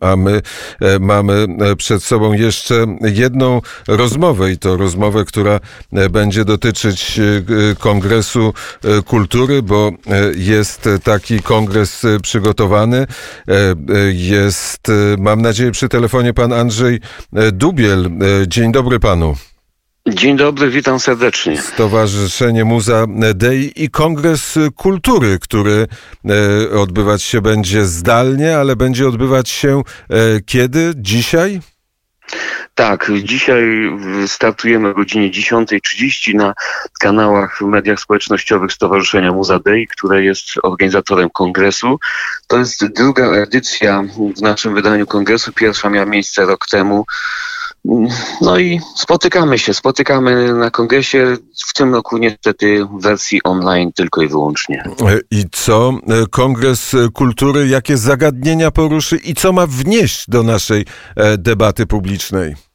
A my e, mamy e, przed sobą jeszcze jedną rozmowę i to rozmowę, która e, będzie dotyczyć Kongresu Kultury, bo jest taki kongres przygotowany. Jest, mam nadzieję, przy telefonie pan Andrzej Dubiel. Dzień dobry panu. Dzień dobry, witam serdecznie. Stowarzyszenie Muza Dei i Kongres Kultury, który e, odbywać się będzie zdalnie, ale będzie odbywać się e, kiedy? Dzisiaj? Tak, dzisiaj startujemy o godzinie 10.30 na kanałach w mediach społecznościowych Stowarzyszenia Muza Dei, które jest organizatorem kongresu. To jest druga edycja w naszym wydaniu kongresu. Pierwsza miała miejsce rok temu. No i spotykamy się, spotykamy na kongresie w tym roku niestety w wersji online tylko i wyłącznie. I co Kongres Kultury, jakie zagadnienia poruszy i co ma wnieść do naszej e, debaty publicznej?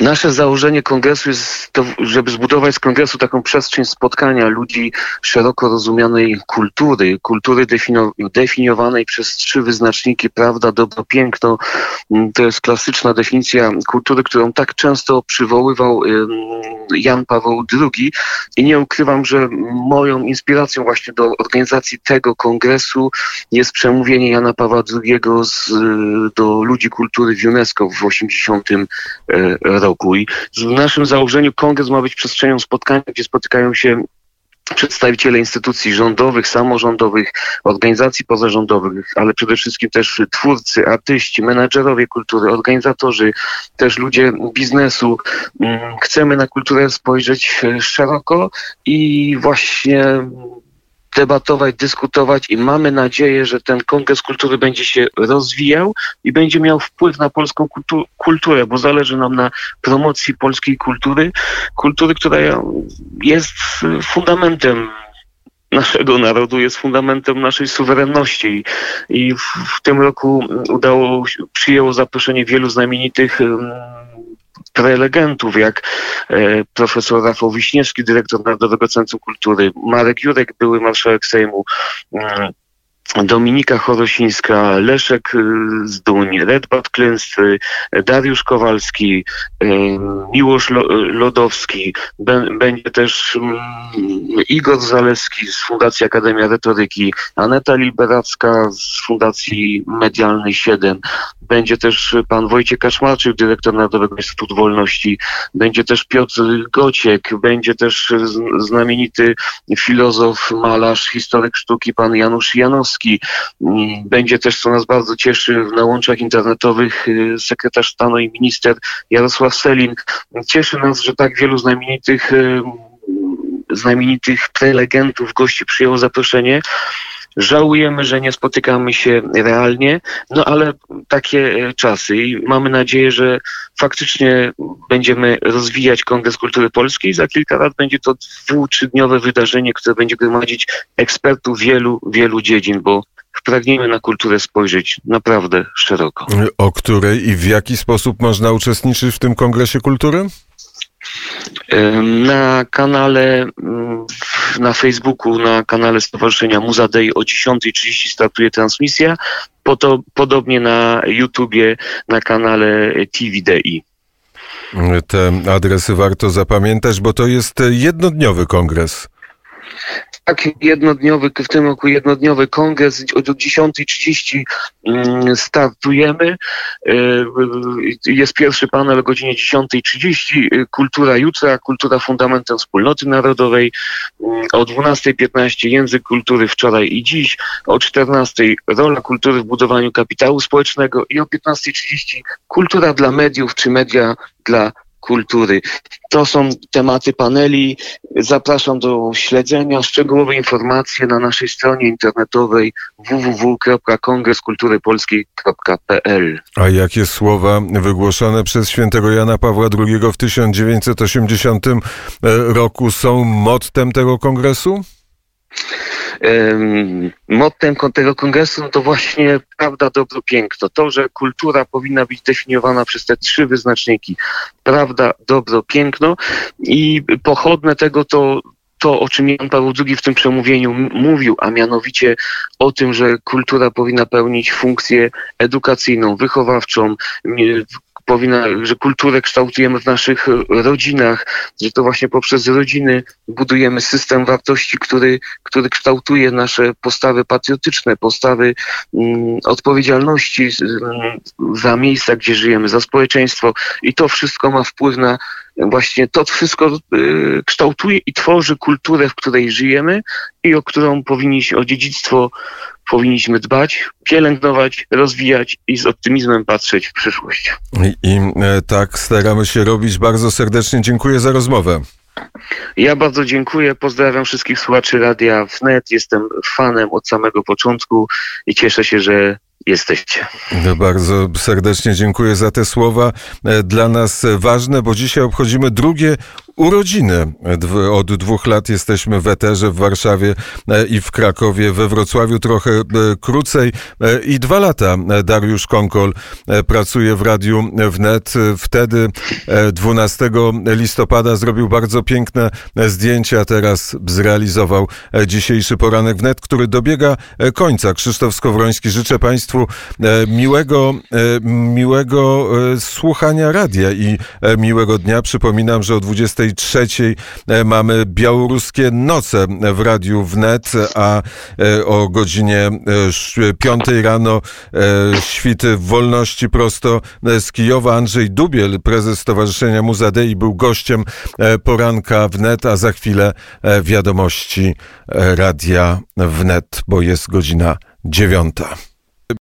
Nasze założenie kongresu jest to, żeby zbudować z kongresu taką przestrzeń spotkania ludzi szeroko rozumianej kultury, kultury definiowanej przez trzy wyznaczniki, prawda, dobro, piękno. Mm, to jest klasyczna definicja kultury, którą tak często przywoływał Jan Paweł II i nie ukrywam, że moją inspiracją właśnie do organizacji tego kongresu jest przemówienie Jana Pawła II z, do ludzi kultury w UNESCO w 80 e, I w naszym założeniu kongres ma być przestrzenią spotkania, gdzie spotykają się przedstawiciele instytucji rządowych, samorządowych, organizacji pozarządowych, ale przede wszystkim też twórcy, artyści, menedżerowie kultury, organizatorzy, też ludzie biznesu. Mm, chcemy na kulturę spojrzeć szeroko i właśnie debatować, dyskutować i mamy nadzieję, że ten Kongres Kultury będzie się rozwijał i będzie miał wpływ na polską kultu kulturę, bo zależy nam na promocji polskiej kultury, kultury, która jest fundamentem naszego narodu jest fundamentem naszej suwerenności. I w, w tym roku udało przyjęło zaproszenie wielu znamienitych prelegentów, jak e, profesor Rafał Wiśniewski, dyrektor Narodowego Centrum Kultury, Marek Jurek, były marszałek Sejmu, mm, Dominika Chorosińska, Leszek y, Zduń, Redbart Klęstry, Dariusz Kowalski, y, Miłosz Lodowski, będzie też mm, Igor Zalewski z Fundacji Akademia Retoryki, Aneta Liberacka z Fundacji Medialnej 7, będzie też pan Wojciech Kaszmarczyk, dyrektor Narodowego Instytutu Wolności, będzie też Piotr Gociek, będzie też znamienity filozof, malarz, historyk sztuki, pan Janusz Janowski, będzie też, co nas bardzo cieszy, na łączach internetowych y, sekretarz stanu i minister Jarosław Selin. Cieszy nas, że tak wielu znamienitych y, znamienitych prelegentów, gości przyjęło zaproszenie. Żałujemy, że nie spotykamy się realnie, no ale takie e, czasy i mamy nadzieję, że faktycznie będziemy rozwijać Kongres Kultury Polskiej. Za kilka lat będzie to dwu, trzydniowe wydarzenie, które będzie gromadzić ekspertów wielu, wielu dziedzin, bo pragniemy na kulturę spojrzeć naprawdę szeroko. O której i w jaki sposób można uczestniczyć w tym Kongresie Kultury? Na kanale, mm, na Facebooku, na kanale Stowarzyszenia Muza Day o 10.30 startuje transmisja. Podobnie na YouTubie, na kanale TVDI. Te adresy warto zapamiętać, bo to jest jednodniowy kongres. Tak, jednodniowy, w tym roku jednodniowy kongres o 10.30 mm, startujemy. E, jest pierwszy panel o godzinie 10.30. Kultura jutra, kultura fundamentem wspólnoty narodowej. Mm, o 12.15 język kultury wczoraj i dziś. O 14.00 rola kultury w budowaniu kapitału społecznego i o 15.30 kultura dla mediów czy media dla kultury. To są tematy paneli. Zapraszam do śledzenia. Szczegółowe informacje na naszej stronie internetowej www.kongreskulturypolskiej.pl. A jakie słowa wygłoszone przez świętego Jana Pawła II w 1980 roku są mottem tego kongresu? Mottem tego kongresu no to właśnie prawda, dobro, piękno. To, że kultura powinna być definiowana przez te trzy wyznaczniki. Prawda, dobro, piękno i pochodne tego to to, o czym Jan Paweł II w tym przemówieniu mówił, a mianowicie o tym, że kultura powinna pełnić funkcję edukacyjną, wychowawczą, powinna, że kulturę kształtujemy w naszych rodzinach, że to właśnie poprzez rodziny budujemy system wartości, który, który kształtuje nasze postawy patriotyczne, postawy mm, odpowiedzialności mm, za miejsca, gdzie żyjemy, za społeczeństwo. I to wszystko ma wpływ na właśnie to wszystko y, kształtuje i tworzy kulturę, w której żyjemy i o którą powinniśmy, o dziedzictwo powinniśmy dbać, pielęgnować, rozwijać i z optymizmem patrzeć w przyszłość. I, i e, tak staramy się robić. Bardzo serdecznie dziękuję za rozmowę. Ja bardzo dziękuję. Pozdrawiam wszystkich słuchaczy Radia Wnet. Jestem fanem od samego początku i cieszę się, że jesteście. Bardzo serdecznie dziękuję za te słowa. E, dla nas ważne, bo dzisiaj obchodzimy drugie urodziny. Od dwóch lat jesteśmy w Eterze w Warszawie e, i w Krakowie, we Wrocławiu trochę e, krócej i dwa lata Dariusz Konkol pracuje w Radiu Wnet. Wtedy 12 listopada zrobił bardzo piękne zdjęcia, teraz zrealizował dzisiejszy poranek Wnet, który dobiega końca. Krzysztof Skowroński, życzę Państwu miłego, miłego słuchania radia i miłego dnia. Przypominam, że o 20 23 e, mamy białoruskie noce w Radiu Wnet, a e, o godzinie 5 e, rano świty wolności prosto z Kijowa. Andrzej Dubiel, prezes Stowarzyszenia Muzadei, był gościem poranka Wnet, a za chwilę wiadomości Radia Wnet, bo jest godzina dziewiąta.